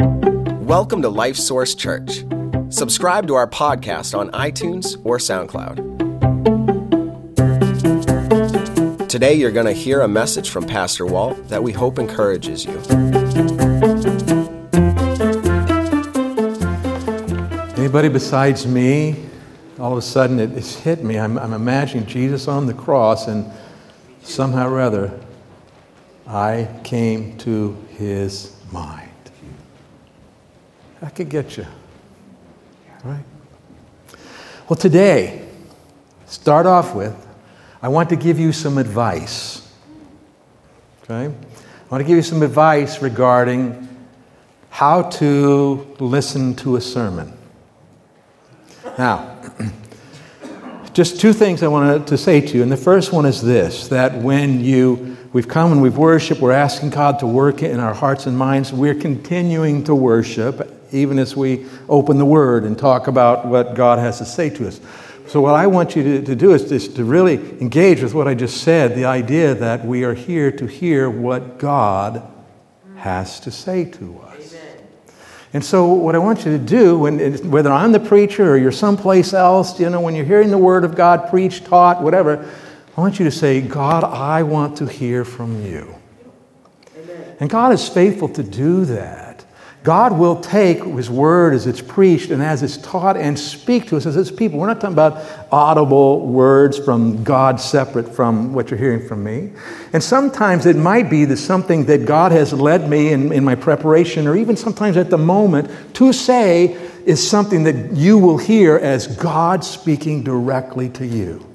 Welcome to Life Source Church. Subscribe to our podcast on iTunes or SoundCloud. Today, you're going to hear a message from Pastor Walt that we hope encourages you. Anybody besides me, all of a sudden it, it's hit me. I'm, I'm imagining Jesus on the cross, and somehow or other, I came to his mind. That could get you, right? Well, today, start off with, I want to give you some advice. Okay? I want to give you some advice regarding how to listen to a sermon. Now, just two things I wanted to say to you. And the first one is this that when you we've come and we've worshiped, we're asking God to work in our hearts and minds. We're continuing to worship even as we open the Word and talk about what God has to say to us. So, what I want you to, to do is just to really engage with what I just said the idea that we are here to hear what God has to say to us. Amen. And so, what I want you to do, when, whether I'm the preacher or you're someplace else, you know, when you're hearing the Word of God preached, taught, whatever, I want you to say, God, I want to hear from you. Amen. And God is faithful to do that. God will take His word as it's preached and as it's taught and speak to us as His people. We're not talking about audible words from God separate from what you're hearing from me. And sometimes it might be that something that God has led me in, in my preparation, or even sometimes at the moment, to say is something that you will hear as God speaking directly to you.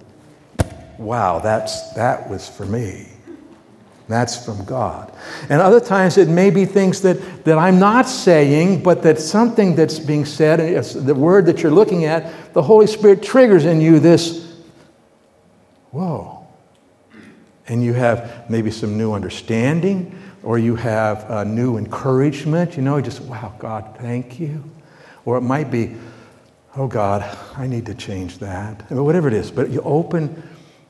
Wow, that's, that was for me. That's from God. And other times it may be things that, that I'm not saying, but that something that's being said, the word that you're looking at, the Holy Spirit triggers in you this, whoa. And you have maybe some new understanding, or you have a new encouragement, you know, just, wow, God, thank you. Or it might be, oh God, I need to change that. I mean, whatever it is, but you open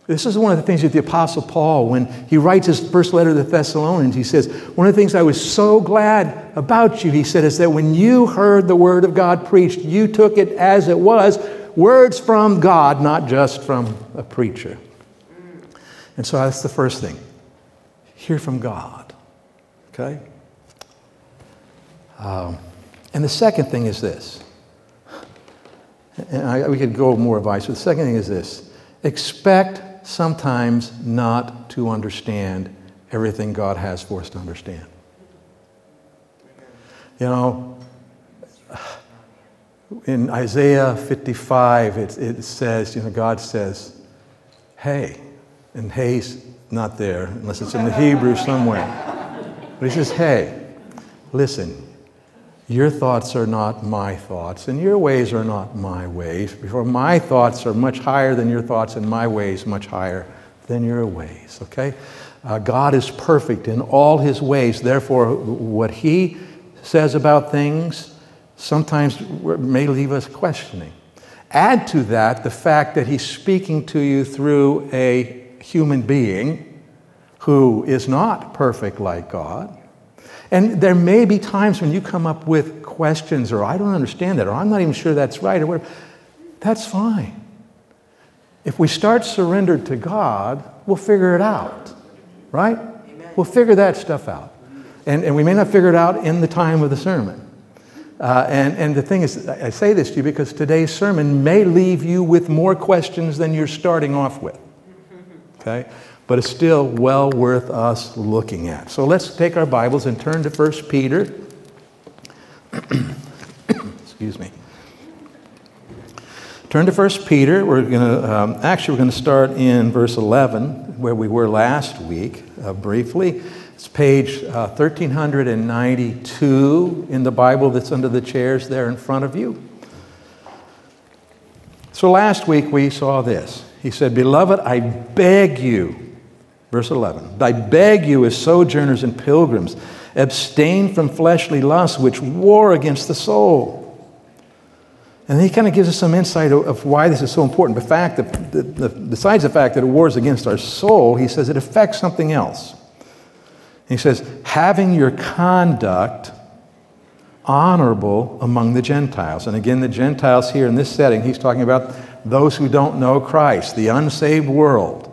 this is one of the things that the Apostle Paul, when he writes his first letter to the Thessalonians, he says, One of the things I was so glad about you, he said, is that when you heard the word of God preached, you took it as it was, words from God, not just from a preacher. And so that's the first thing. Hear from God. Okay? Um, and the second thing is this. And I, we could go more advice, but the second thing is this expect sometimes not to understand everything God has for us to understand. You know, in Isaiah 55, it, it says, you know, God says, hey, and hey's not there unless it's in the Hebrew somewhere. But he says, hey, listen, your thoughts are not my thoughts, and your ways are not my ways. For my thoughts are much higher than your thoughts, and my ways much higher than your ways. Okay? Uh, God is perfect in all his ways. Therefore, what he says about things sometimes may leave us questioning. Add to that the fact that he's speaking to you through a human being who is not perfect like God and there may be times when you come up with questions, or I don't understand that, or I'm not even sure that's right, or whatever. That's fine. If we start surrendered to God, we'll figure it out, right? Amen. We'll figure that stuff out. And, and we may not figure it out in the time of the sermon. Uh, and, and the thing is, I say this to you because today's sermon may leave you with more questions than you're starting off with. Okay? But it's still well worth us looking at. So let's take our Bibles and turn to 1 Peter. Excuse me. Turn to 1 Peter. We're going to, um, actually, we're going to start in verse 11, where we were last week, uh, briefly. It's page uh, 1392 in the Bible that's under the chairs there in front of you. So last week we saw this. He said, Beloved, I beg you Verse 11 I beg you, as sojourners and pilgrims, abstain from fleshly lusts which war against the soul. And he kind of gives us some insight of why this is so important. The fact that, the, the, besides the fact that it wars against our soul, he says it affects something else. He says, having your conduct honorable among the Gentiles. And again, the Gentiles here in this setting, he's talking about those who don't know Christ, the unsaved world.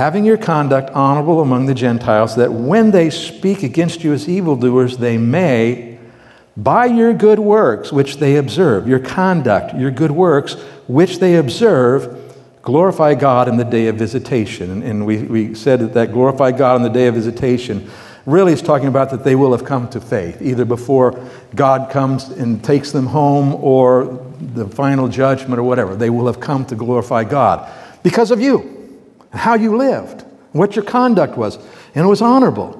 Having your conduct honorable among the Gentiles, that when they speak against you as evildoers, they may, by your good works which they observe, your conduct, your good works which they observe, glorify God in the day of visitation. And we, we said that, that glorify God in the day of visitation really is talking about that they will have come to faith, either before God comes and takes them home or the final judgment or whatever. They will have come to glorify God because of you, how you lived, what your conduct was, and it was honorable.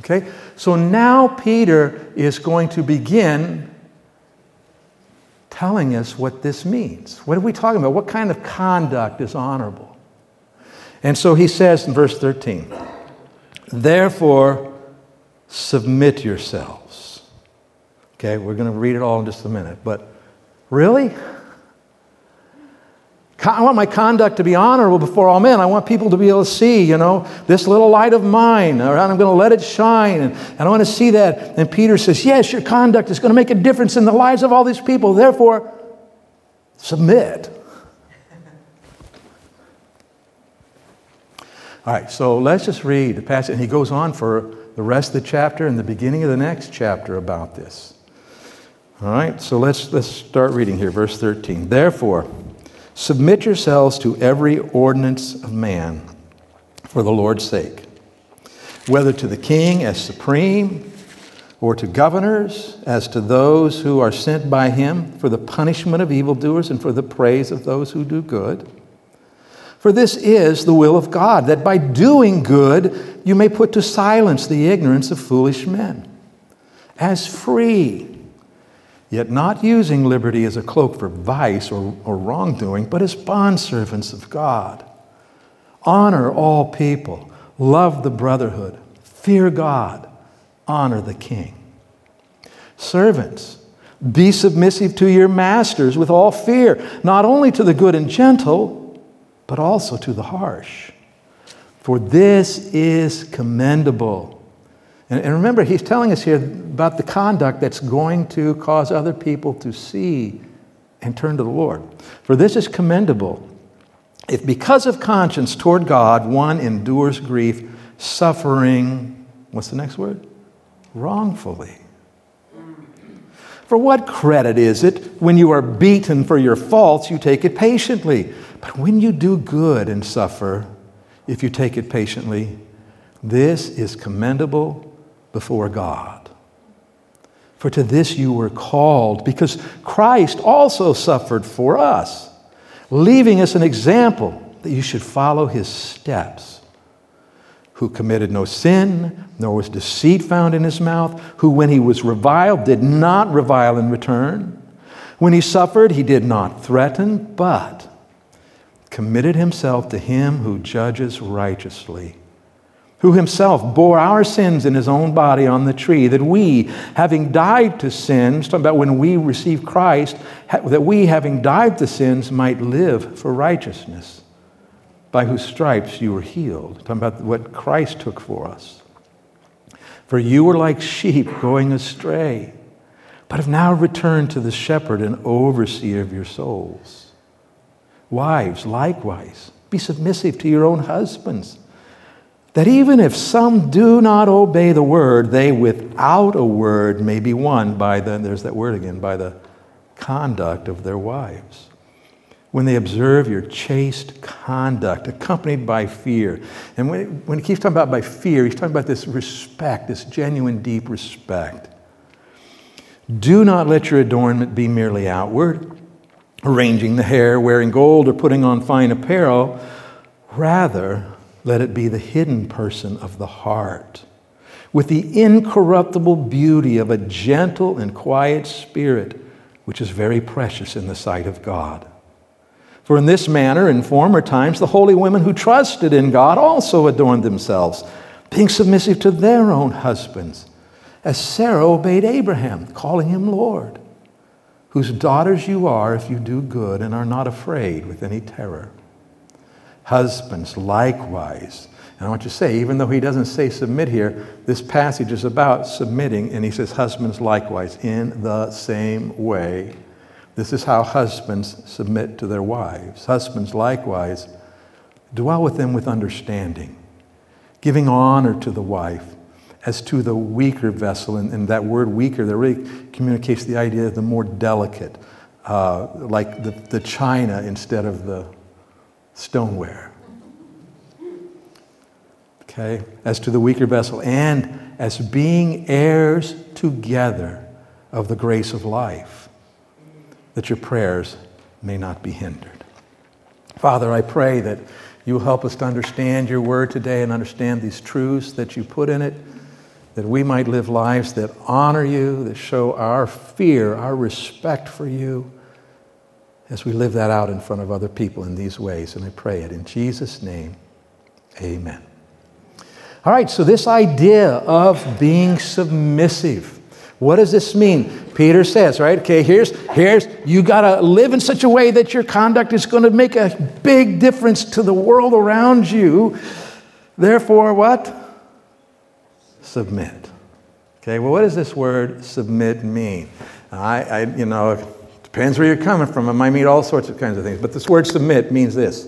Okay? So now Peter is going to begin telling us what this means. What are we talking about? What kind of conduct is honorable? And so he says in verse 13, Therefore, submit yourselves. Okay, we're going to read it all in just a minute, but really? I want my conduct to be honorable before all men. I want people to be able to see, you know, this little light of mine, and I'm going to let it shine. And, and I want to see that. And Peter says, Yes, your conduct is going to make a difference in the lives of all these people. Therefore, submit. All right, so let's just read the passage. And he goes on for the rest of the chapter and the beginning of the next chapter about this. All right, so let's, let's start reading here, verse 13. Therefore, submit yourselves to every ordinance of man for the Lord's sake, whether to the king as supreme, or to governors as to those who are sent by him for the punishment of evildoers and for the praise of those who do good. For this is the will of God, that by doing good you may put to silence the ignorance of foolish men. As free, yet not using liberty as a cloak for vice or, or wrongdoing, but as bondservants of God. Honor all people, love the brotherhood, fear God, honor the king. Servants, be submissive to your masters with all fear, not only to the good and gentle but also to the harsh. For this is commendable. And, and, remember, he's telling us here about the conduct that's going to cause other people to see and turn to the Lord. For this is commendable. If because of conscience toward God one endures grief, suffering, what's the next word? Wrongfully. For what credit is it when you are beaten for your faults, you take it patiently? But when you do good and suffer, if you take it patiently, this is commendable before God. For to this you were called, because Christ also suffered for us, leaving us an example that you should follow his steps. Who committed no sin, nor was deceit found in his mouth, who, when he was reviled, did not revile in return. When he suffered, he did not threaten, but committed himself to him who judges righteously, who himself bore our sins in his own body on the tree, that we, having died to sins, talking about when we receive Christ, that we, having died to sins, might live for righteousness, by whose stripes you were healed. Talking about what Christ took for us. For you were like sheep going astray, but have now returned to the shepherd and overseer of your souls. Wives, likewise, be submissive to your own husbands, that even if some do not obey the word, they without a word may be won by the, there's that word again, by the conduct of their wives. When they observe your chaste conduct, accompanied by fear. And when, when he keeps talking about by fear, he's talking about this respect, this genuine, deep respect. Do not let your adornment be merely outward arranging the hair, wearing gold, or putting on fine apparel. Rather, let it be the hidden person of the heart, with the incorruptible beauty of a gentle and quiet spirit, which is very precious in the sight of God. For in this manner, in former times, the holy women who trusted in God also adorned themselves, being submissive to their own husbands, as Sarah obeyed Abraham, calling him Lord whose daughters you are if you do good and are not afraid with any terror. Husbands, likewise, And I want you to say, even though he doesn't say submit here, this passage is about submitting, and he says, husbands likewise, in the same way. This is how husbands submit to their wives. Husbands likewise dwell with them with understanding, giving honor to the wife as to the weaker vessel. And, and that word weaker, that really communicates the idea of the more delicate, uh, like the, the china instead of the stoneware okay, as to the weaker vessel, and as being heirs together of the grace of life, that your prayers may not be hindered. Father, I pray that you help us to understand your word today and understand these truths that you put in it, that we might live lives that honor you, that show our fear, our respect for you, as we live that out in front of other people in these ways. And I pray it in Jesus' name. Amen. All right, so this idea of being submissive. What does this mean? Peter says, right? Okay, here's here's you got to live in such a way that your conduct is going to make a big difference to the world around you. Therefore, what? Submit. Okay, well, what does this word submit mean? I, I you know, depends where you're coming from. It might mean all sorts of kinds of things, but this word submit means this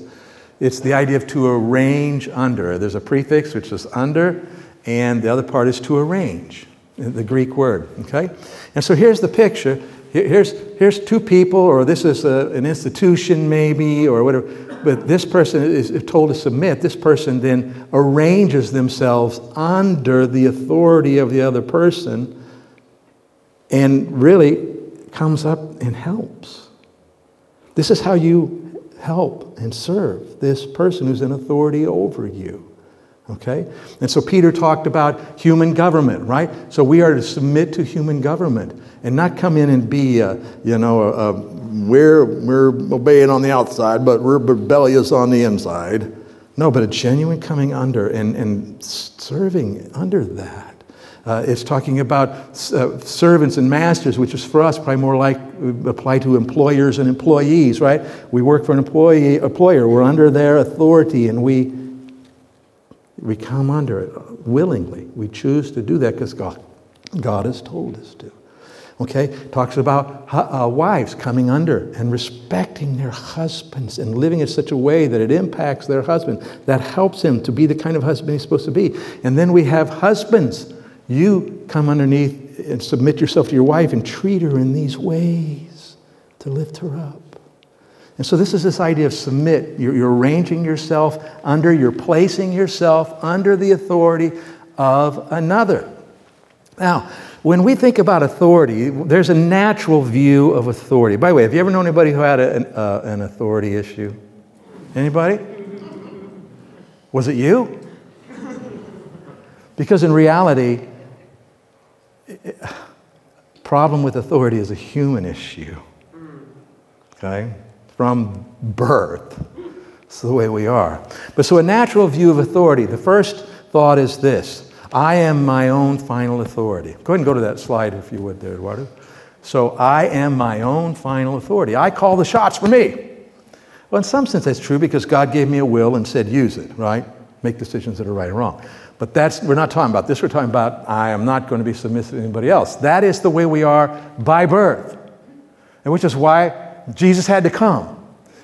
it's the idea of to arrange under. There's a prefix which is under, and the other part is to arrange, the Greek word. Okay? And so here's the picture. Here's, here's two people, or this is a, an institution maybe, or whatever. But this person is told to submit. This person then arranges themselves under the authority of the other person and really comes up and helps. This is how you help and serve this person who's in authority over you. Okay? And so Peter talked about human government, right? So we are to submit to human government and not come in and be, uh, you know, uh, we're, we're obeying on the outside, but we're rebellious on the inside. No, but a genuine coming under and, and serving under that. Uh, it's talking about uh, servants and masters, which is for us probably more like uh, apply to employers and employees, right? We work for an employee, employer. We're under their authority, and we we come under it willingly. We choose to do that because God, God has told us to. Okay, talks about uh, wives coming under and respecting their husbands and living in such a way that it impacts their husband, that helps him to be the kind of husband he's supposed to be. And then we have husbands you come underneath and submit yourself to your wife and treat her in these ways to lift her up. And so, this is this idea of submit. You're, you're, arranging yourself under, you're placing yourself under the authority of another. Now, when we think about authority, there's a natural view of authority. By the way, have you ever known anybody who had a, an, uh, an authority issue? Anybody? Was it you? Because in reality, problem with authority is a human issue. Okay? From birth. It's the way we are. But so, a natural view of authority, the first thought is this I am my own final authority. Go ahead and go to that slide if you would, there, Eduardo. So, I am my own final authority. I call the shots for me. Well, in some sense, that's true because God gave me a will and said, use it, right? Make decisions that are right or wrong. But that's, we're not talking about this. We're talking about, I am not going to be submissive to anybody else. That is the way we are by birth. And which is why Jesus had to come.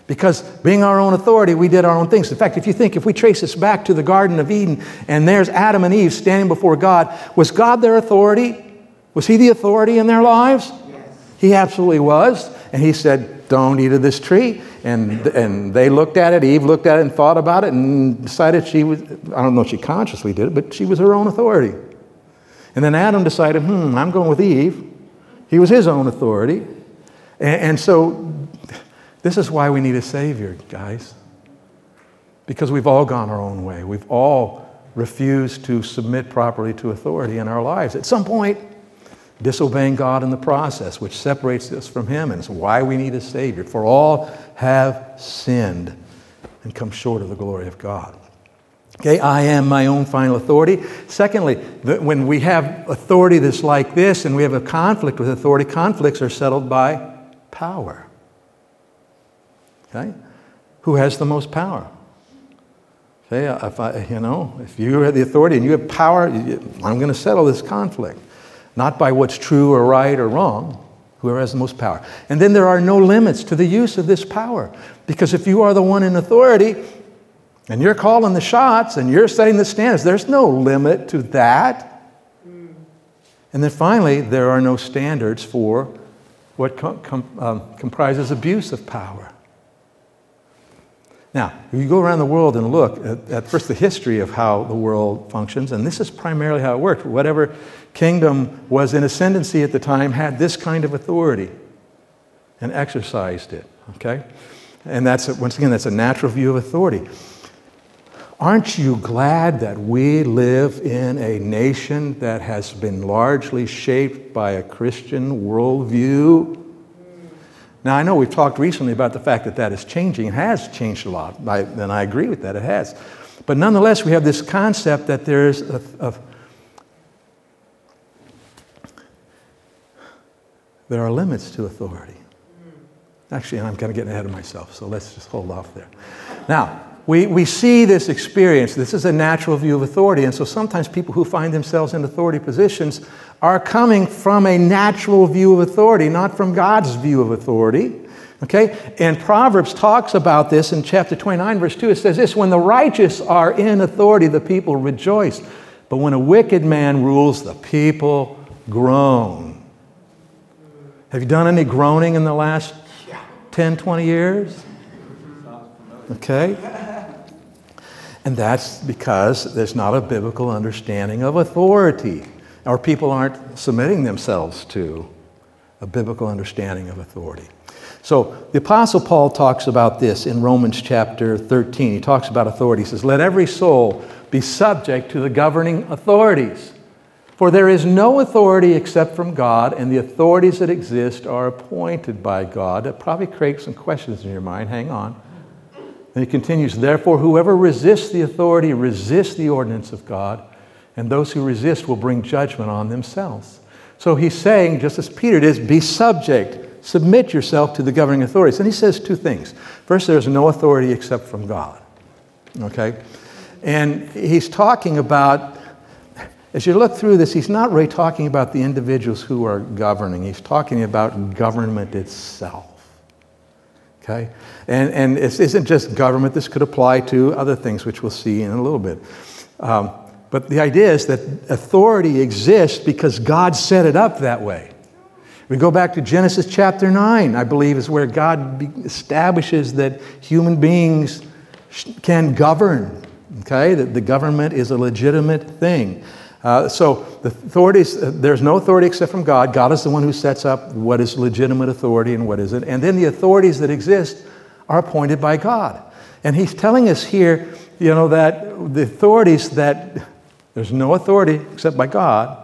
Because being our own authority, we did our own things. In fact, if you think, if we trace this back to the Garden of Eden, and there's Adam and Eve standing before God, was God their authority? Was He the authority in their lives? Yes. He absolutely was. And He said, Don't eat of this tree. And, and they looked at it, Eve looked at it and thought about it and decided she was, I don't know if she consciously did it, but she was her own authority. And then Adam decided, hmm, I'm going with Eve. He was his own authority. And, and so this is why we need a Savior, guys. Because we've all gone our own way. We've all refused to submit properly to authority in our lives. At some point, disobeying God in the process, which separates us from Him, and it's why we need a Savior. For all have sinned and come short of the glory of God. Okay, I am my own final authority. Secondly, when we have authority that's like this and we have a conflict with authority, conflicts are settled by power. Okay? Who has the most power? Okay, uh, if I, you know, if you have the authority and you have power, I'm going to settle this conflict. Not by what's true or right or wrong, whoever has the most power. And then there are no limits to the use of this power. Because if you are the one in authority and you're calling the shots and you're setting the standards, there's no limit to that. And then finally, there are no standards for what com- com- um, comprises abuse of power. Now, if you go around the world and look at, at, first the history of how the world functions, and this is primarily how it worked. Whatever kingdom was in ascendancy at the time had this kind of authority and exercised it. Okay? And that's, once again, that's a natural view of authority. Aren't you glad that we live in a nation that has been largely shaped by a Christian worldview? Now, I know we've talked recently about the fact that that is changing. It has changed a lot, and I agree with that, it has. But nonetheless, we have this concept that there's a, a there are limits to authority. Actually, I'm kind of getting ahead of myself, so let's just hold off there. Now, we, we see this experience. This is a natural view of authority. And so sometimes people who find themselves in authority positions are coming from a natural view of authority, not from God's view of authority. Okay? And Proverbs talks about this in chapter 29, verse 2. It says this When the righteous are in authority, the people rejoice. But when a wicked man rules, the people groan. Have you done any groaning in the last 10, 20 years? Okay? And that's because there's not a biblical understanding of authority, or people aren't submitting themselves to a biblical understanding of authority. So the Apostle Paul talks about this in Romans chapter 13. He talks about authority. He says, Let every soul be subject to the governing authorities. For there is no authority except from God, and the authorities that exist are appointed by God. That probably creates some questions in your mind. Hang on. And he continues, Therefore, whoever resists the authority resists the ordinance of God, and those who resist will bring judgment on themselves. So he's saying, just as Peter did, be subject, submit yourself to the governing authorities. And he says two things. First, there's no authority except from God. Okay? And he's talking about, as you look through this, he's not really talking about the individuals who are governing, he's talking about government itself. Okay? And, and it isn't just government, this could apply to other things, which we'll see in a little bit. Um, but the idea is that authority exists because God set it up that way. We go back to Genesis chapter 9, I believe, is where God establishes that human beings can govern. Okay? That the government is a legitimate thing. Uh, so the authorities, uh, there's no authority except from God. God is the one who sets up what is legitimate authority and what isn't. And then the authorities that exist are appointed by God. And he's telling us here, you know, that the authorities that there's no authority except by God.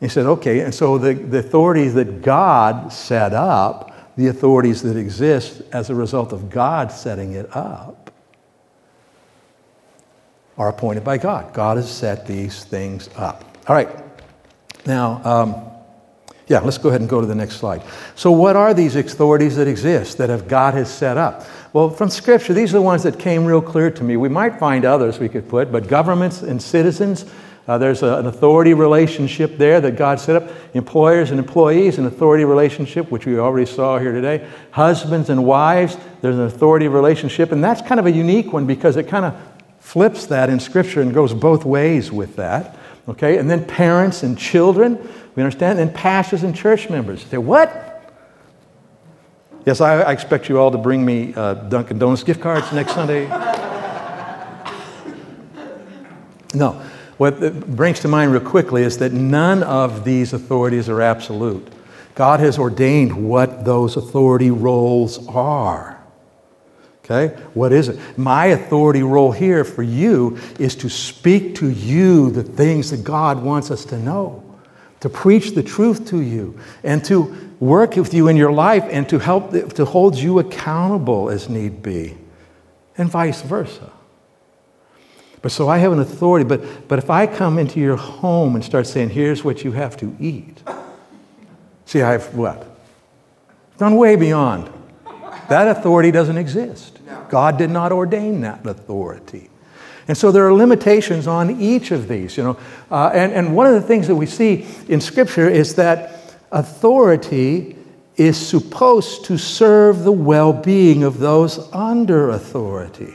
He said, okay, and so the, the authorities that God set up, the authorities that exist as a result of God setting it up, are appointed by God. God has set these things up. All right. Now, um, yeah, let's go ahead and go to the next slide. So, what are these authorities that exist that have God has set up? Well, from Scripture, these are the ones that came real clear to me. We might find others we could put, but governments and citizens, uh, there's a, an authority relationship there that God set up. Employers and employees, an authority relationship, which we already saw here today. Husbands and wives, there's an authority relationship. And that's kind of a unique one because it kind of flips that in Scripture and goes both ways with that. Okay, and then parents and children, we understand, and pastors and church members. say, what? Yes, I, I, expect you all to bring me uh, Dunkin' Donuts gift cards next Sunday. no, what brings to mind real quickly is that none of these authorities are absolute. God has ordained what those authority roles are. Okay? What is it? My authority role here for you is to speak to you the things that God wants us to know, to preach the truth to you, and to work with you in your life and to help to hold you accountable as need be, and vice versa. But so I have an authority, but, but if I come into your home and start saying, here's what you have to eat, see, I've what? Gone way beyond. That authority doesn't exist. God did not ordain that authority. And so there are limitations on each of these, you know. Uh, and, and one of the things that we see in Scripture is that authority is supposed to serve the well being of those under authority.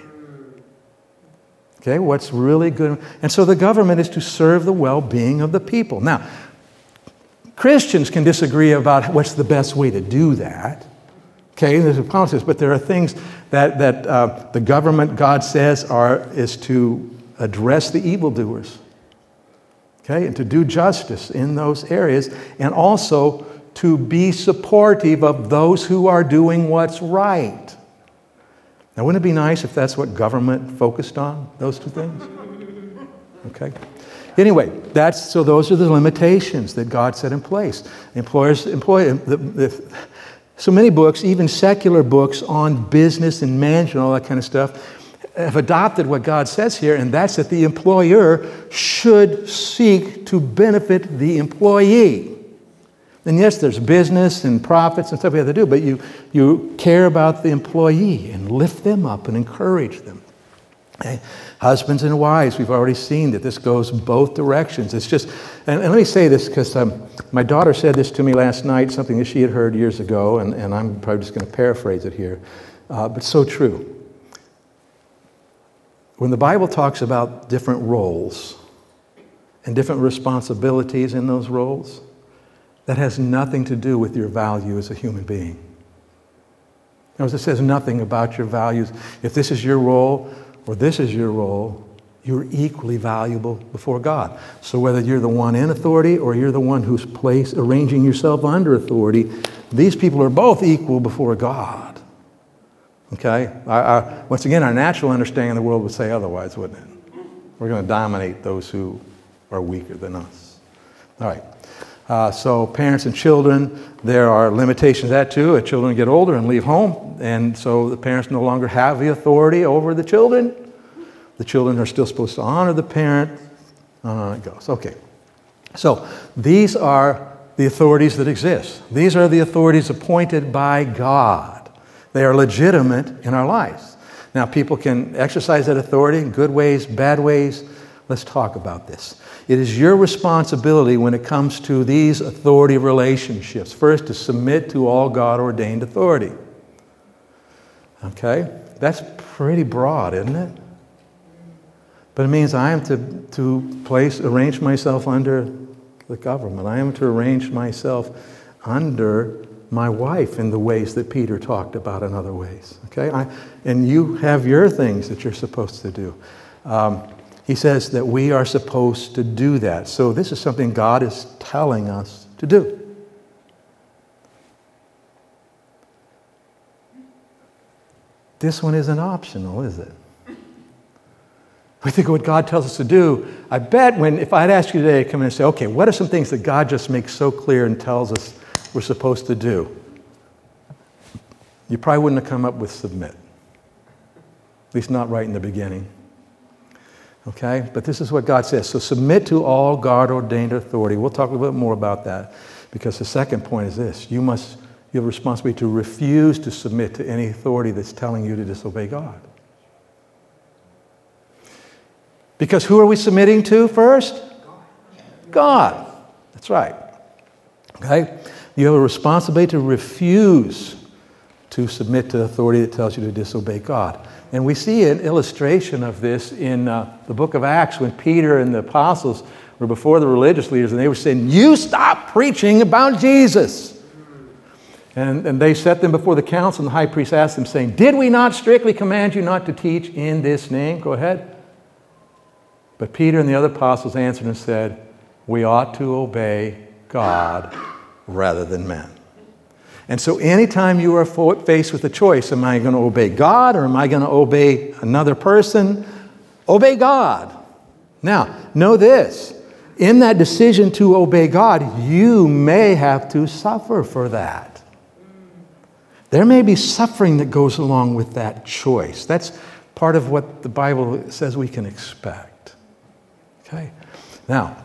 Okay, what's really good? And so the government is to serve the well being of the people. Now, Christians can disagree about what's the best way to do that. Okay, there's politics, but there are things that, that uh, the government, God says, are, is to address the evildoers. Okay, and to do justice in those areas, and also to be supportive of those who are doing what's right. Now, wouldn't it be nice if that's what government focused on, those two things? Okay. Anyway, that's so those are the limitations that God set in place. Employers employ the, the, so many books, even secular books on business and management, all that kind of stuff, have adopted what God says here, and that's that the employer should seek to benefit the employee. And yes, there's business and profits and stuff we have to do, but you, you care about the employee and lift them up and encourage them. Husbands and wives, we've already seen that this goes both directions. It's just, and, and let me say this because um, my daughter said this to me last night, something that she had heard years ago, and, and I'm probably just going to paraphrase it here, uh, but so true. When the Bible talks about different roles and different responsibilities in those roles, that has nothing to do with your value as a human being. Notice it says nothing about your values. If this is your role, or this is your role, you're equally valuable before God. So whether you're the one in authority or you're the one who's placed, arranging yourself under authority, these people are both equal before God. Okay? I, I, once again, our natural understanding of the world would say otherwise, wouldn't it? We're going to dominate those who are weaker than us. All right. Uh, so, parents and children, there are limitations to that too. Children get older and leave home, and so the parents no longer have the authority over the children. The children are still supposed to honor the parent. And on it goes. Okay. So, these are the authorities that exist. These are the authorities appointed by God. They are legitimate in our lives. Now, people can exercise that authority in good ways, bad ways. Let's talk about this. It is your responsibility when it comes to these authority relationships, first to submit to all God ordained authority. Okay? That's pretty broad, isn't it? But it means I am to, to place, arrange myself under the government. I am to arrange myself under my wife in the ways that Peter talked about in other ways. Okay? I, and you have your things that you're supposed to do. Um, he says that we are supposed to do that. So, this is something God is telling us to do. This one isn't optional, is it? We think of what God tells us to do. I bet when, if I'd ask you today to come in and say, okay, what are some things that God just makes so clear and tells us we're supposed to do? You probably wouldn't have come up with submit. At least not right in the beginning. Okay? But this is what God says. So submit to all God ordained authority. We'll talk a little bit more about that because the second point is this you must you have a responsibility to refuse to submit to any authority that's telling you to disobey God. Because who are we submitting to first? God. That's right. Okay? You have a responsibility to refuse to submit to authority that tells you to disobey God. And we see an illustration of this in uh, the book of Acts when Peter and the apostles were before the religious leaders and they were saying, You stop preaching about Jesus. And, and they set them before the council, and the high priest asked them, saying, Did we not strictly command you not to teach in this name? Go ahead. But Peter and the other apostles answered and said, We ought to obey God rather than men. And so, anytime you are faced with a choice, am I going to obey God or am I going to obey another person? Obey God. Now, know this in that decision to obey God, you may have to suffer for that. There may be suffering that goes along with that choice. That's part of what the Bible says we can expect. Okay? Now,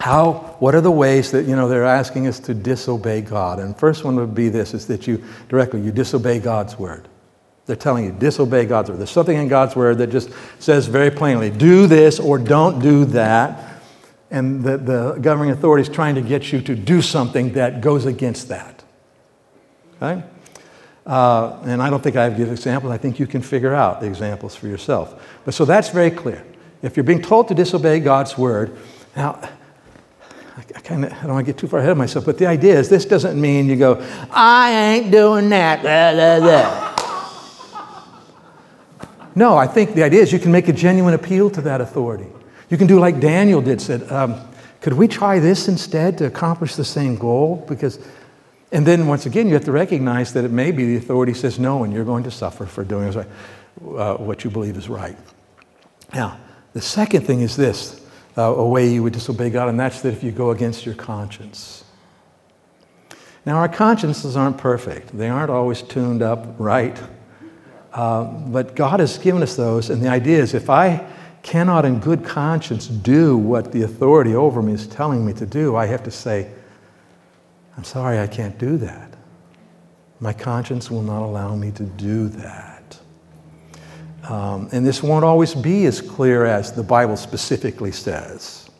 how, what are the ways that, you know, they're asking us to disobey God? And first one would be this, is that you directly, you disobey God's word. They're telling you, disobey God's word. There's something in God's word that just says very plainly, do this or don't do that. And the, the governing authority is trying to get you to do something that goes against that. Okay? Uh, and I don't think I have to give examples. I think you can figure out the examples for yourself. But so that's very clear. If you're being told to disobey God's word, now, I, kind of I don't want to get too far ahead of myself, but the idea is this doesn't mean you go, I ain't doing that. Blah, blah, blah. No, I think the idea is you can make a genuine appeal to that authority. You can do like Daniel did, said, um, could we try this instead to accomplish the same goal? Because, and then once again, you have to recognize that it may be the authority says no, and you're going to suffer for doing uh, what you believe is right. Now, the second thing is this uh, a way you would disobey God, and that's that if you go against your conscience. Now, our consciences aren't perfect, they aren't always tuned up right. Uh, but God has given us those, and the idea is if I cannot, in good conscience, do what the authority over me is telling me to do, I have to say, I'm sorry, I can't do that. My conscience will not allow me to do that. Um, and this won't always be as clear as the Bible specifically says.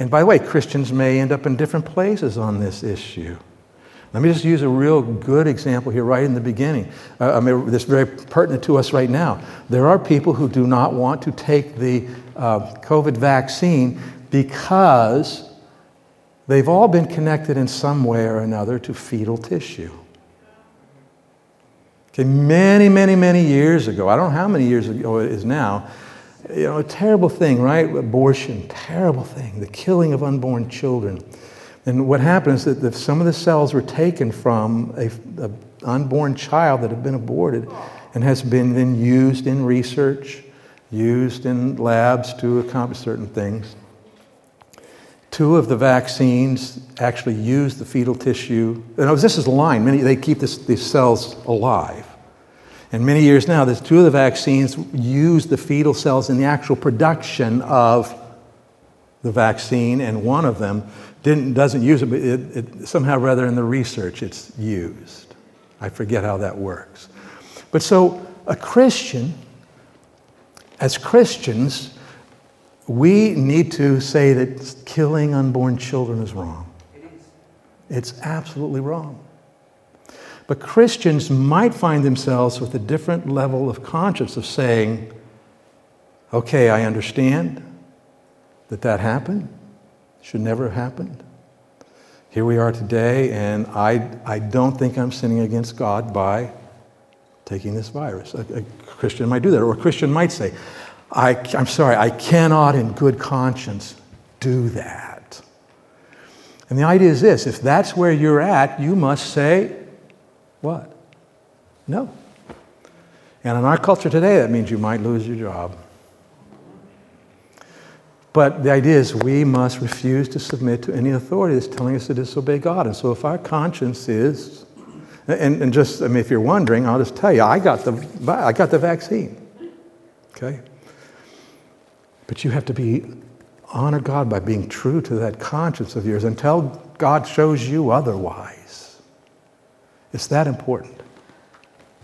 And by the way, Christians may end up in different places on this issue. Let me just use a real good example here right in the beginning. Uh, I mean, this is very pertinent to us right now. There are people who do not want to take the uh, COVID vaccine because they've all been connected in some way or another to fetal tissue. Many, many, many years ago, I don't know how many years ago it is now, you know, a terrible thing, right? Abortion, terrible thing, the killing of unborn children. And what happened is that some of the cells were taken from an unborn child that had been aborted and has been then used in research, used in labs to accomplish certain things. Two of the vaccines actually use the fetal tissue. And this is a line. Many, they keep this, these cells alive. And many years now, there's two of the vaccines use the fetal cells in the actual production of the vaccine, and one of them didn't, doesn't use it, but it, it, somehow rather in the research it's used. I forget how that works. But so a Christian, as Christians, we need to say that killing unborn children is wrong. It is. It's absolutely wrong. But Christians might find themselves with a different level of conscience of saying, okay, I understand that that happened. Should never have happened. Here we are today, and I, I don't think I'm sinning against God by taking this virus. A, a Christian might do that, or a Christian might say, I, I'm sorry, I cannot in good conscience do that. And the idea is this if that's where you're at, you must say, what? No. And in our culture today, that means you might lose your job. But the idea is we must refuse to submit to any authority that's telling us to disobey God. And so if our conscience is, and, and just, I mean, if you're wondering, I'll just tell you, I got the, I got the vaccine. Okay? But you have to be, honor God by being true to that conscience of yours until God shows you otherwise. It's that important.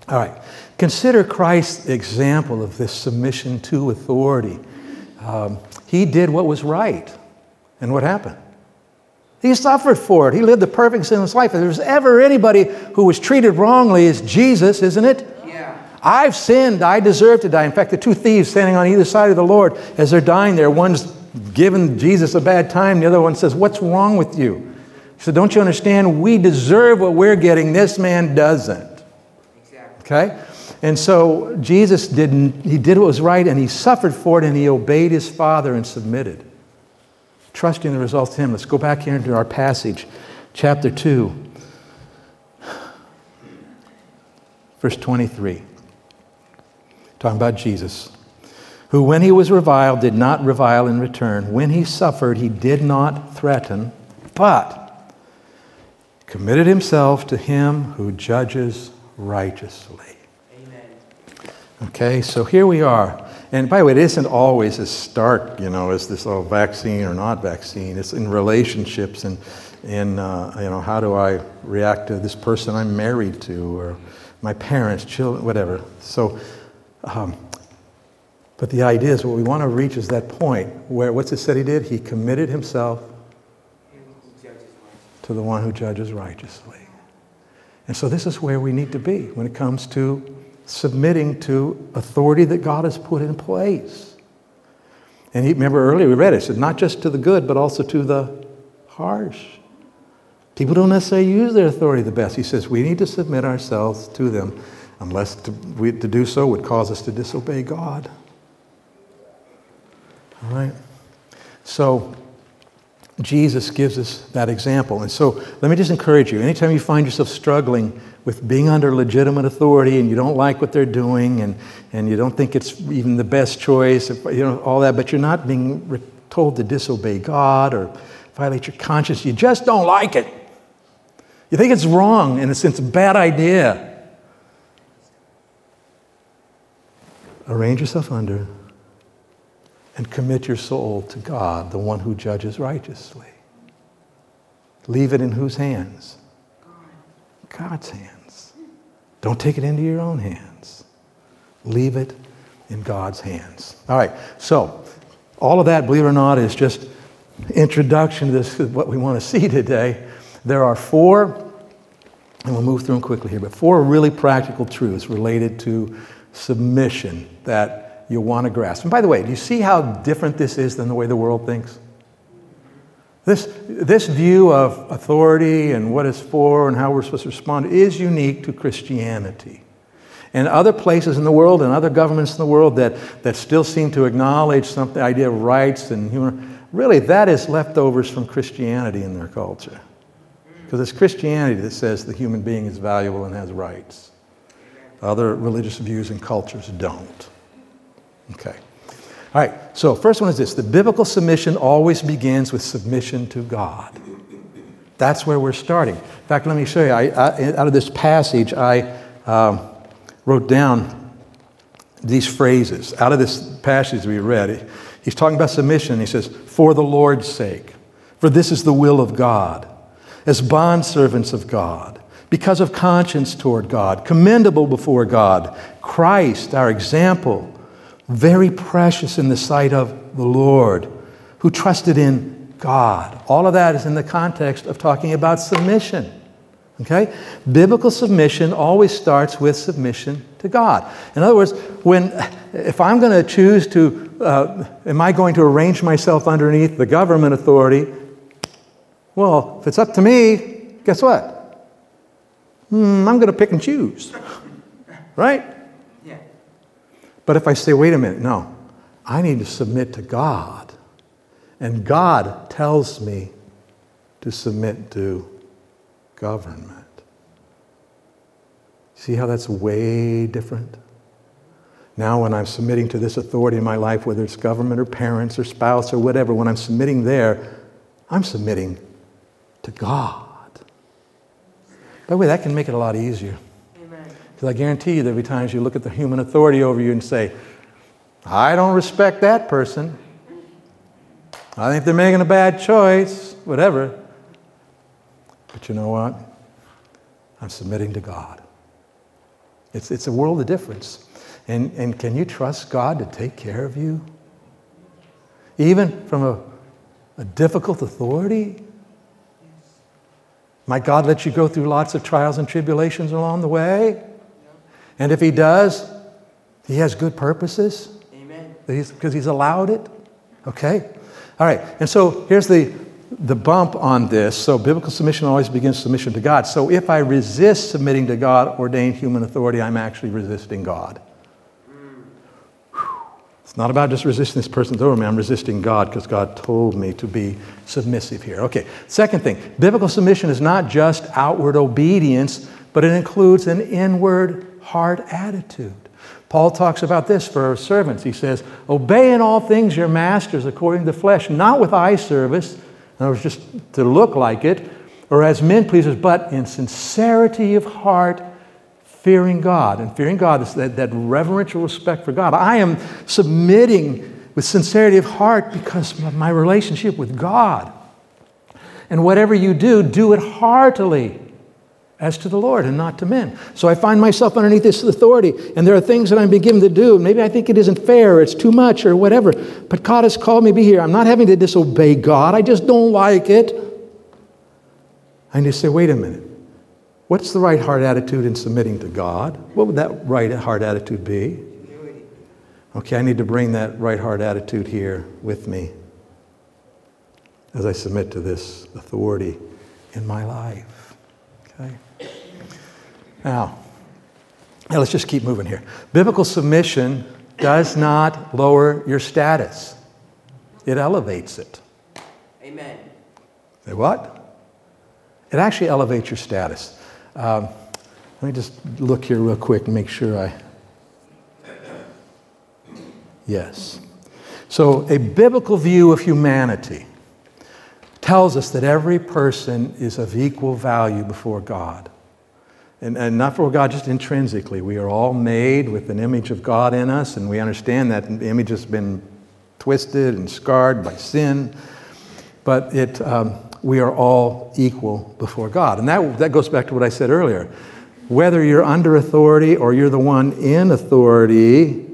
All right. Consider Christ's example of this submission to authority. Um, he did what was right. And what happened? He suffered for it. He lived the perfect sinless life. If there's ever anybody who was treated wrongly, it's Jesus, isn't it? Yeah. I've sinned. I deserve to die. In fact, the two thieves standing on either side of the Lord, as they're dying there, one's giving Jesus a bad time, the other one says, What's wrong with you? Said, Don't you understand? We deserve what we're getting. This man doesn't. Exactly. Okay? And so Jesus didn't, he did what was right and he suffered for it and he obeyed his Father and submitted. Trusting the results to him. Let's go back here into our passage, chapter 2, verse 23. Talking about Jesus, who, when he was reviled, did not revile in return. When he suffered, he did not threaten, but committed himself to him who judges righteously. Amen. Okay, so here we are. And by the way, it isn't always as stark, you know, as this oh, vaccine or not vaccine. It's in relationships and in, uh, you know, how do I react to this person I'm married to or my parents, children, whatever. So, um, but the idea is what we want to reach is that point where, what's it said he did? He committed himself to the one who judges righteously. And so this is where we need to be when it comes to submitting to authority that God has put in place. And he, remember earlier we read it, it said not just to the good, but also to the harsh. People don't necessarily use their authority the best. He says we need to submit ourselves to them, unless to, we, to do so would cause us to disobey God. All right? So, Jesus gives us that example. And so, let me just encourage you anytime you find yourself struggling with being under legitimate authority and you don't like what they're doing and, and you don't think it's even the best choice, you know, all that, but you're not being told to disobey God or violate your conscience, you just don't like it. You think it's wrong and it's, it's a bad idea. Arrange yourself under and commit your soul to God, the one who judges righteously. Leave it in whose hands? God's hands. Don't take it into your own hands. Leave it in God's hands. All right, so all of that, believe it or not, is just introduction to this, what we want to see today. There are four, and we'll move through them quickly here, but four really practical truths related to submission that you'll want to grasp. And by the way, do you see how different this is than the way the world thinks? This, this view of authority and what it's for and how we're supposed to respond is unique to Christianity. And other places in the world and other governments in the world that, that still seem to acknowledge some, the idea of rights and human, really that is leftovers from Christianity in their culture. Because it's Christianity that says the human being is valuable and has rights. Other religious views and cultures don't. Okay. All right, so first one is this the biblical submission always begins with submission to God. That's where we're starting. In fact, let me show you. I, I, out of this passage, I um, wrote down these phrases. Out of this passage we read, he's talking about submission. He says, For the Lord's sake, for this is the will of God, as bondservants of God, because of conscience toward God, commendable before God, Christ, our example very precious in the sight of the Lord, who trusted in God. All of that is in the context of talking about submission. Okay? Biblical submission always starts with submission to God. In other words, when if I'm going to choose to, uh, am I going to arrange myself underneath the government authority? Well, if it's up to me, guess what? Hmm, I'm going to pick and choose. Right? But if I say, wait a minute, no, I need to submit to God, and God tells me to submit to government. See how that's way different? Now, when I'm submitting to this authority in my life, whether it's government or parents or spouse or whatever, when I'm submitting there, I'm submitting to God. By the way, that can make it a lot easier. Because I guarantee you there'll be times you look at the human authority over you and say, I don't respect that person. I think they're making a bad choice, whatever. But you know what? I'm submitting to God. It's, it's a world of difference. And, and can you trust God to take care of you? Even from a, a difficult authority? Might God let you go through lots of trials and tribulations along the way? And if he does, he has good purposes. Amen. Because he's, allowed it. Okay? All right. And so here's the, the bump on this. So biblical submission always begins submission to God. So if I resist submitting to God ordained human authority, I'm actually resisting God. Hmm. It's not about just resisting this person's over me. I'm resisting God because God told me to be submissive here. Okay. Second thing, biblical submission is not just outward obedience, but it includes an inward heart attitude. Paul talks about this for servants. He says, Obey in all things your masters according to the flesh, not with eye service, in other words, just to look like it, or as men pleasers, but in sincerity of heart, fearing God. And fearing God is that, that reverential respect for God. I am submitting with sincerity of heart because of my relationship with God. And whatever you do, do it heartily as to the Lord and not to men. So I find myself underneath this authority, and there are things that I'm being given to do. Maybe I think it isn't fair, it's too much, or whatever. But God has called me to be here. I'm not having to disobey God, I just don't like it. I need to say, wait a minute. What's the right heart attitude in submitting to God? What would that right heart attitude be? Okay, I need to bring that right heart attitude here with me as I submit to this authority in my life. Okay? Now, now let's just keep moving here. Biblical submission does not lower your status, it elevates it. Amen. Say what? It actually elevates your status. Um, let me just look here real quick and make sure I. Yes. So, a biblical view of humanity tells us that every person is of equal value before God. And, and not for God just intrinsically. We are all made with an image of God in us, and we understand that the image has been twisted and scarred by sin. But it, um, we are all equal before God. And that, that goes back to what I said earlier. Whether you're under authority or you're the one in authority,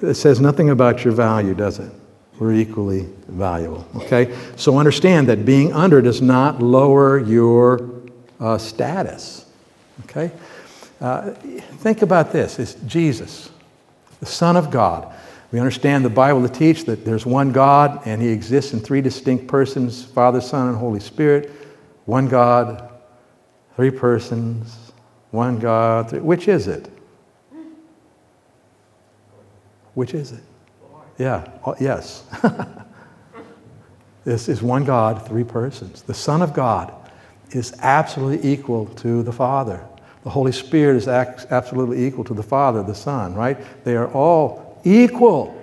it says nothing about your value, does it? We're equally valuable. Okay? So understand that being under does not lower your uh, status. Okay? Uh, think about this it's Jesus, the Son of God. We understand the Bible to teach that there's one God and He exists in three distinct persons Father, Son, and Holy Spirit. One God, three persons, one God. Three. Which is it? Which is it? Yeah, oh, yes. this is one God, three persons. The Son of God is absolutely equal to the Father. The Holy Spirit is absolutely equal to the Father, the Son, right? They are all equal.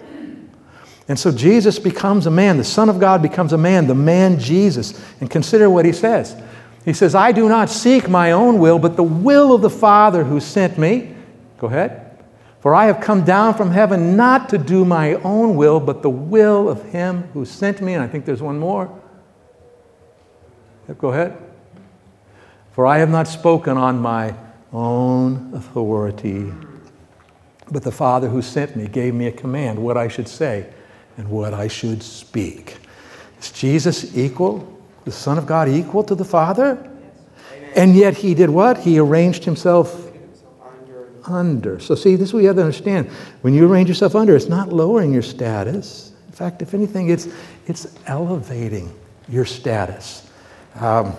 And so Jesus becomes a man. The Son of God becomes a man, the man Jesus. And consider what he says. He says, I do not seek my own will, but the will of the Father who sent me. Go ahead. For I have come down from heaven not to do my own will, but the will of him who sent me. And I think there's one more. Go ahead. For I have not spoken on my own authority, but the Father who sent me gave me a command what I should say and what I should speak. Is Jesus equal, the Son of God, equal to the Father? Yes. And yet he did what? He arranged himself under. So, see, this is what you have to understand. When you arrange yourself under, it's not lowering your status. In fact, if anything, it's, it's elevating your status. Um,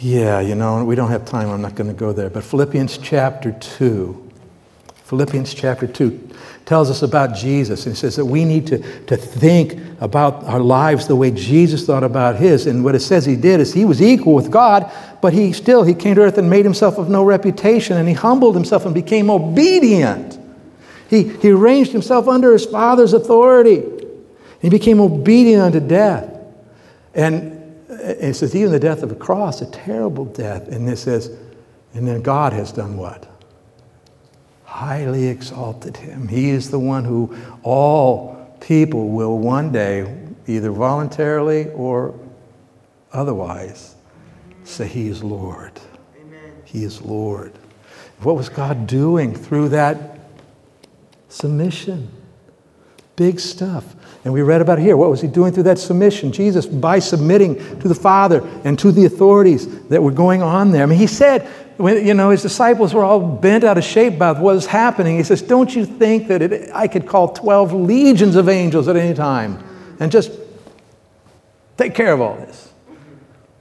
yeah, you know, we don't have time. I'm not going to go there. But Philippians chapter 2. Philippians chapter 2 tells us about Jesus. And it says that we need to, to think about our lives the way Jesus thought about his. And what it says he did is he was equal with God, but he still he came to earth and made himself of no reputation, and he humbled himself and became obedient. He, he arranged himself under his father's authority. He became obedient unto death. And it says, even the death of a cross, a terrible death. And it says, and then God has done what? highly exalted him. He is the one who all people will one day, either voluntarily or otherwise, say, He is Lord. Amen. He is Lord. What was God doing through that submission? Big stuff. And we read about here. What was he doing through that submission? Jesus, by submitting to the Father and to the authorities that were going on there. I mean, he said, when, you know, his disciples were all bent out of shape by what was happening. He says, Don't you think that it, I could call 12 legions of angels at any time and just take care of all this?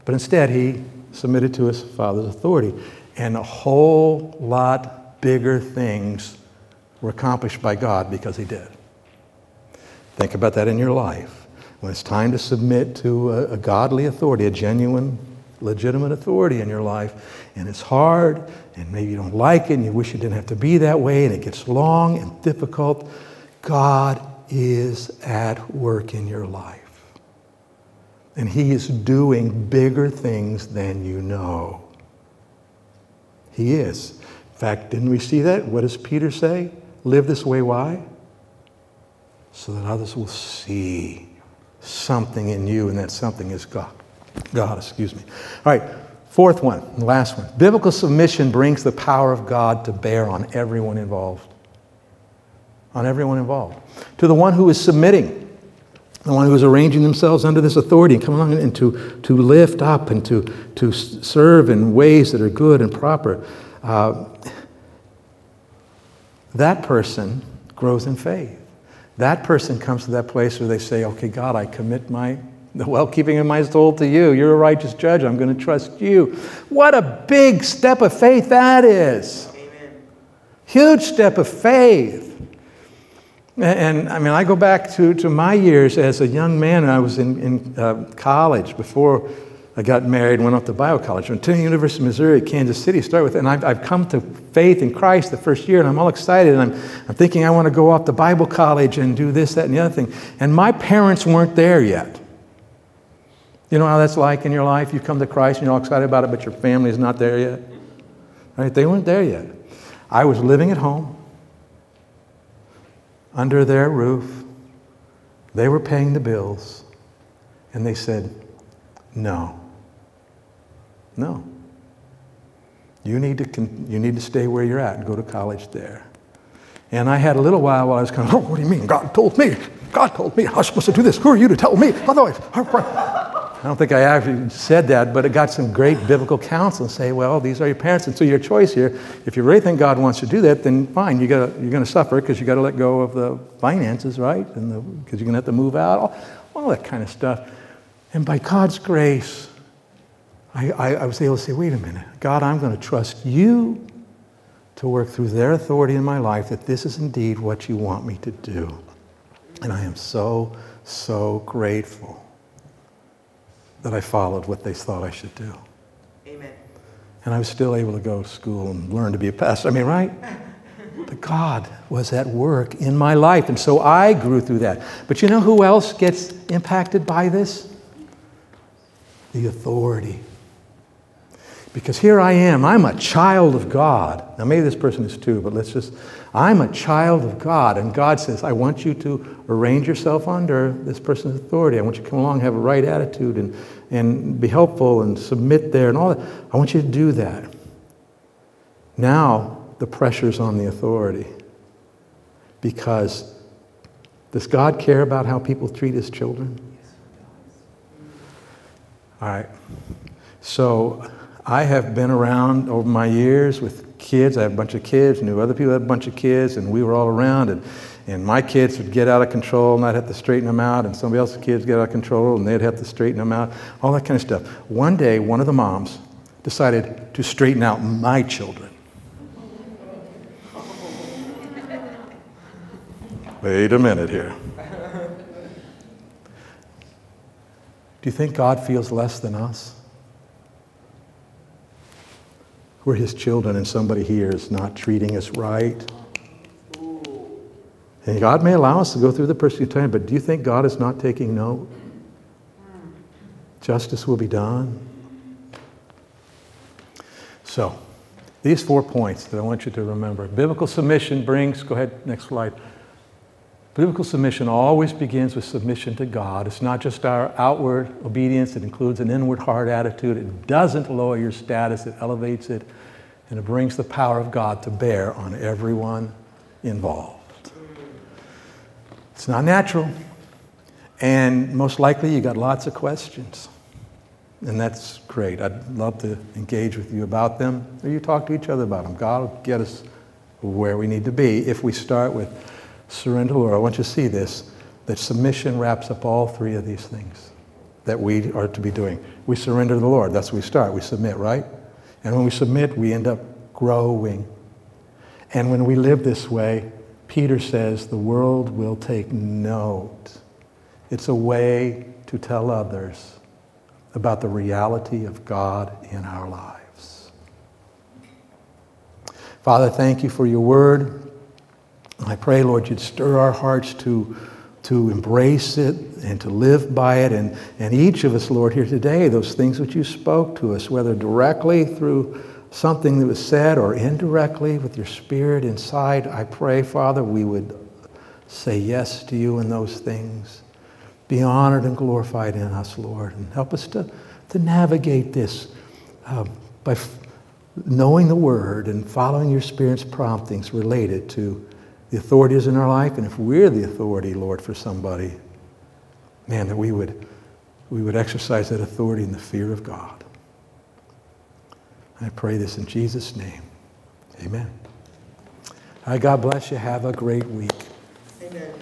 But instead, he submitted to his Father's authority. And a whole lot bigger things were accomplished by God because he did. Think about that in your life. When it's time to submit to a, a godly authority, a genuine legitimate authority in your life, and it's hard, and maybe you don't like it, and you wish it didn't have to be that way, and it gets long and difficult, God is at work in your life. And He is doing bigger things than you know. He is. In fact, didn't we see that? What does Peter say? Live this way, why? So that others will see something in you, and that something is God. God, excuse me. All right, fourth one, last one. Biblical submission brings the power of God to bear on everyone involved. On everyone involved. To the one who is submitting, the one who is arranging themselves under this authority and coming along and to, to lift up and to, to serve in ways that are good and proper. Uh, that person grows in faith. That person comes to that place where they say, Okay, God, I commit my the well keeping of my soul to you. You're a righteous judge. I'm going to trust you. What a big step of faith that is. Amen. Huge step of faith. And, and, I mean, I go back to, to my years as a young man, I was in, in uh, college before I got married went off to Bible college. Went to the University of Missouri, Kansas City, start with, and I've, I've come to faith in Christ the first year, and I'm all excited, and I'm, I'm thinking I want to go off to Bible college and do this, that, and the other thing. And my parents weren't there yet. You know how that's like in your life? You come to Christ and you're all excited about it, but your family is not there yet. Right? They weren't there yet. I was living at home, under their roof. They were paying the bills, and they said, No. No. You need to, you need to stay where you're at and go to college there. And I had a little while while I was kind of, oh, what do you mean? God told me. God told me I supposed to do this. Who are you to tell me? Otherwise, I don't think I actually said that, but it got some great biblical counsel and say, well, these are your parents, and so your choice here. If you really think God wants to do that, then fine, you gotta, you're going to suffer because you've got to let go of the finances, right? And because you're going to have to move out, all, all that kind of stuff. And by God's grace, I, I, I was able to say, wait a minute, God, I'm going to trust you to work through their authority in my life that this is indeed what you want me to do. And I am so, so grateful that I followed what they thought I should do. Amen. And I was still able to go to school and learn to be a pastor. I mean, right? but God was at work in my life. And so I grew through that. But you know who else gets impacted by this? The authority because here I am, I'm a child of God. Now, maybe this person is too, but let's just, I'm a child of God. And God says, I want you to arrange yourself under this person's authority. I want you to come along, have a right attitude, and, and be helpful and submit there and all that. I want you to do that. Now, the pressure's on the authority. Because does God care about how people treat his children? All right. So, I have been around over my years with kids. I have a bunch of kids, knew other people had a bunch of kids, and we were all around. And, and my kids would get out of control, and I'd have to straighten them out, and somebody else's kids get out of control, and they'd have to straighten them out, all that kind of stuff. One day, one of the moms decided to straighten out my children. Wait a minute here. Do you think God feels less than us? We're his children and somebody here is not treating us right. And God may allow us to go through the persecution time, but do you think God is not taking note? Justice will be done. So, these four points that I want you to remember. Biblical submission brings, go ahead, next slide. Biblical submission always begins with submission to God. It's not just our outward obedience, it includes an inward heart attitude. It doesn't lower your status, it elevates it, and it brings the power of God to bear on everyone involved. It's not natural, and most likely you got lots of questions. And that's great. I'd love to engage with you about them, or you talk to each other about them. God will get us where we need to be if we start with surrender, the Lord. I want you to see this that submission wraps up all three of these things that we are to be doing. We surrender to the Lord. That's where we start. We submit, right? And when we submit, we end up growing. And when we live this way, Peter says the world will take note. It's a way to tell others about the reality of God in our lives. Father, thank you for your word. I pray, Lord, you'd stir our hearts to, to embrace it and to live by it. And, and each of us, Lord, here today, those things which you spoke to us, whether directly through something that was said or indirectly with your spirit inside, I pray, Father, we would say yes to you in those things. Be honored and glorified in us, Lord, and help us to to navigate this uh, by f- knowing the Word and following your Spirit's promptings related to the authorities in our life. And if we're the authority, Lord, for somebody, man, that we would, we would exercise that authority in the fear of God. I pray this in Jesus' name. Amen. Right, God bless you. Have a great week. Amen.